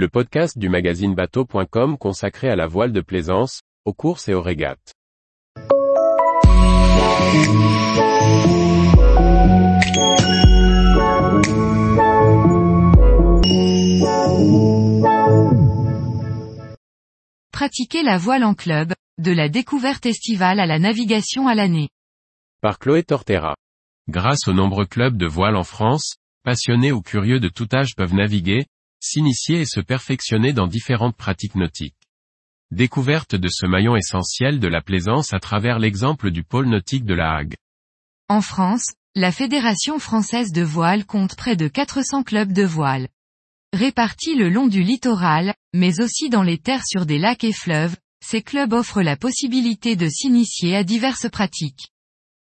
le podcast du magazine bateau.com consacré à la voile de plaisance, aux courses et aux régates. Pratiquer la voile en club, de la découverte estivale à la navigation à l'année. Par Chloé Tortera. Grâce aux nombreux clubs de voile en France, passionnés ou curieux de tout âge peuvent naviguer, s'initier et se perfectionner dans différentes pratiques nautiques. Découverte de ce maillon essentiel de la plaisance à travers l'exemple du pôle nautique de la Hague. En France, la Fédération française de voile compte près de 400 clubs de voile. Répartis le long du littoral, mais aussi dans les terres sur des lacs et fleuves, ces clubs offrent la possibilité de s'initier à diverses pratiques.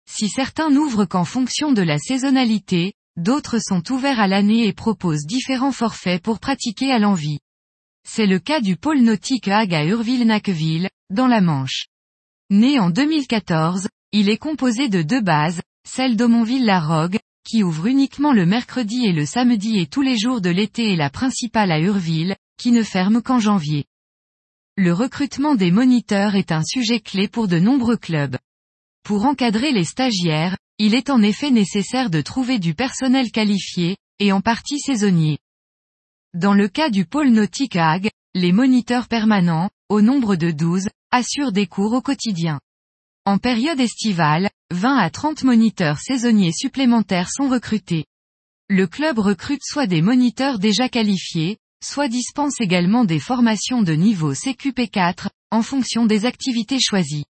Si certains n'ouvrent qu'en fonction de la saisonnalité, d'autres sont ouverts à l'année et proposent différents forfaits pour pratiquer à l'envie. C'est le cas du pôle nautique Hague à Urville-Nacqueville, dans la Manche. Né en 2014, il est composé de deux bases, celle d'Aumonville-la-Rogue, qui ouvre uniquement le mercredi et le samedi et tous les jours de l'été et la principale à Urville, qui ne ferme qu'en janvier. Le recrutement des moniteurs est un sujet clé pour de nombreux clubs. Pour encadrer les stagiaires, il est en effet nécessaire de trouver du personnel qualifié, et en partie saisonnier. Dans le cas du pôle nautique Hague, les moniteurs permanents, au nombre de 12, assurent des cours au quotidien. En période estivale, 20 à 30 moniteurs saisonniers supplémentaires sont recrutés. Le club recrute soit des moniteurs déjà qualifiés, soit dispense également des formations de niveau CQP4, en fonction des activités choisies.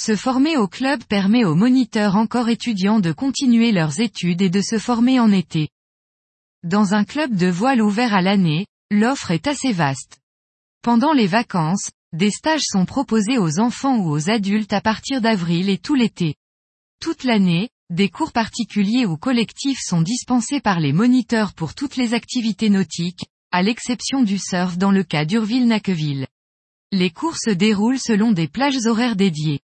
Se former au club permet aux moniteurs encore étudiants de continuer leurs études et de se former en été. Dans un club de voile ouvert à l'année, l'offre est assez vaste. Pendant les vacances, des stages sont proposés aux enfants ou aux adultes à partir d'avril et tout l'été. Toute l'année, des cours particuliers ou collectifs sont dispensés par les moniteurs pour toutes les activités nautiques, à l'exception du surf dans le cas d'Urville-Nacqueville. Les cours se déroulent selon des plages horaires dédiées.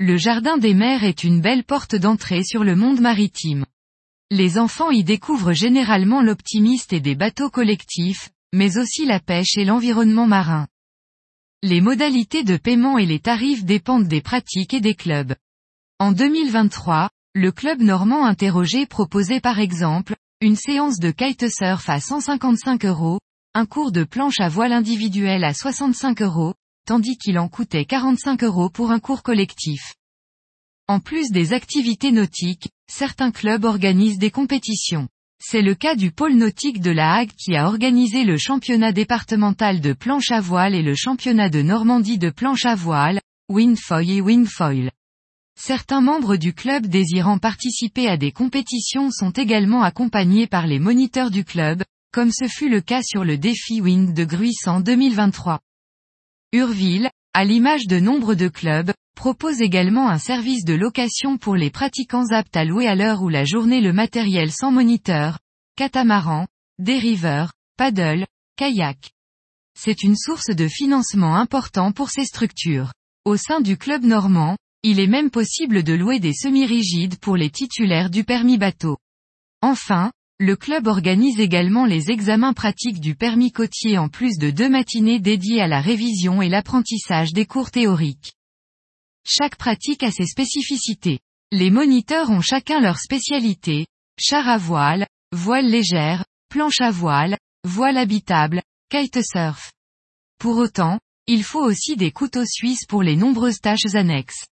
Le jardin des mers est une belle porte d'entrée sur le monde maritime. Les enfants y découvrent généralement l'optimiste et des bateaux collectifs, mais aussi la pêche et l'environnement marin. Les modalités de paiement et les tarifs dépendent des pratiques et des clubs. En 2023, le club normand interrogé proposait par exemple, une séance de kitesurf à 155 euros, un cours de planche à voile individuel à 65 euros, tandis qu'il en coûtait 45 euros pour un cours collectif. En plus des activités nautiques, certains clubs organisent des compétitions. C'est le cas du pôle nautique de la Hague qui a organisé le championnat départemental de planche à voile et le championnat de Normandie de planche à voile, Windfoil et Wingfoil. Certains membres du club désirant participer à des compétitions sont également accompagnés par les moniteurs du club, comme ce fut le cas sur le défi Wind de Gruissant 2023. Urville, à l'image de nombre de clubs, propose également un service de location pour les pratiquants aptes à louer à l'heure ou la journée le matériel sans moniteur, catamaran, dériveur, paddle, kayak. C'est une source de financement important pour ces structures. Au sein du club normand, il est même possible de louer des semi-rigides pour les titulaires du permis bateau. Enfin, le club organise également les examens pratiques du permis côtier en plus de deux matinées dédiées à la révision et l'apprentissage des cours théoriques. Chaque pratique a ses spécificités. Les moniteurs ont chacun leur spécialité, char à voile, voile légère, planche à voile, voile habitable, kitesurf. Pour autant, il faut aussi des couteaux suisses pour les nombreuses tâches annexes.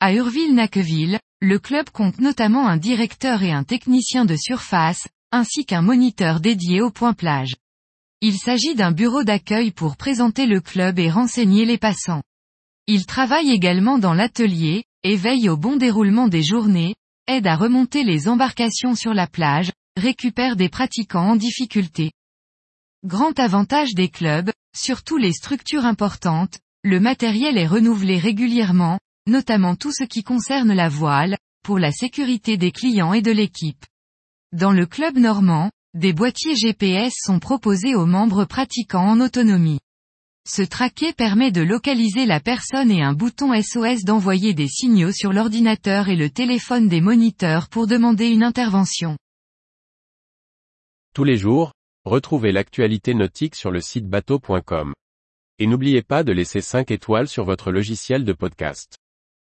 À Urville-Nacqueville, le club compte notamment un directeur et un technicien de surface, ainsi qu'un moniteur dédié au point plage. Il s'agit d'un bureau d'accueil pour présenter le club et renseigner les passants. Il travaille également dans l'atelier, et veille au bon déroulement des journées, aide à remonter les embarcations sur la plage, récupère des pratiquants en difficulté. Grand avantage des clubs, surtout les structures importantes, le matériel est renouvelé régulièrement, notamment tout ce qui concerne la voile, pour la sécurité des clients et de l'équipe. Dans le club normand, des boîtiers GPS sont proposés aux membres pratiquants en autonomie. Ce traquet permet de localiser la personne et un bouton SOS d'envoyer des signaux sur l'ordinateur et le téléphone des moniteurs pour demander une intervention. Tous les jours, retrouvez l'actualité nautique sur le site bateau.com. Et n'oubliez pas de laisser 5 étoiles sur votre logiciel de podcast.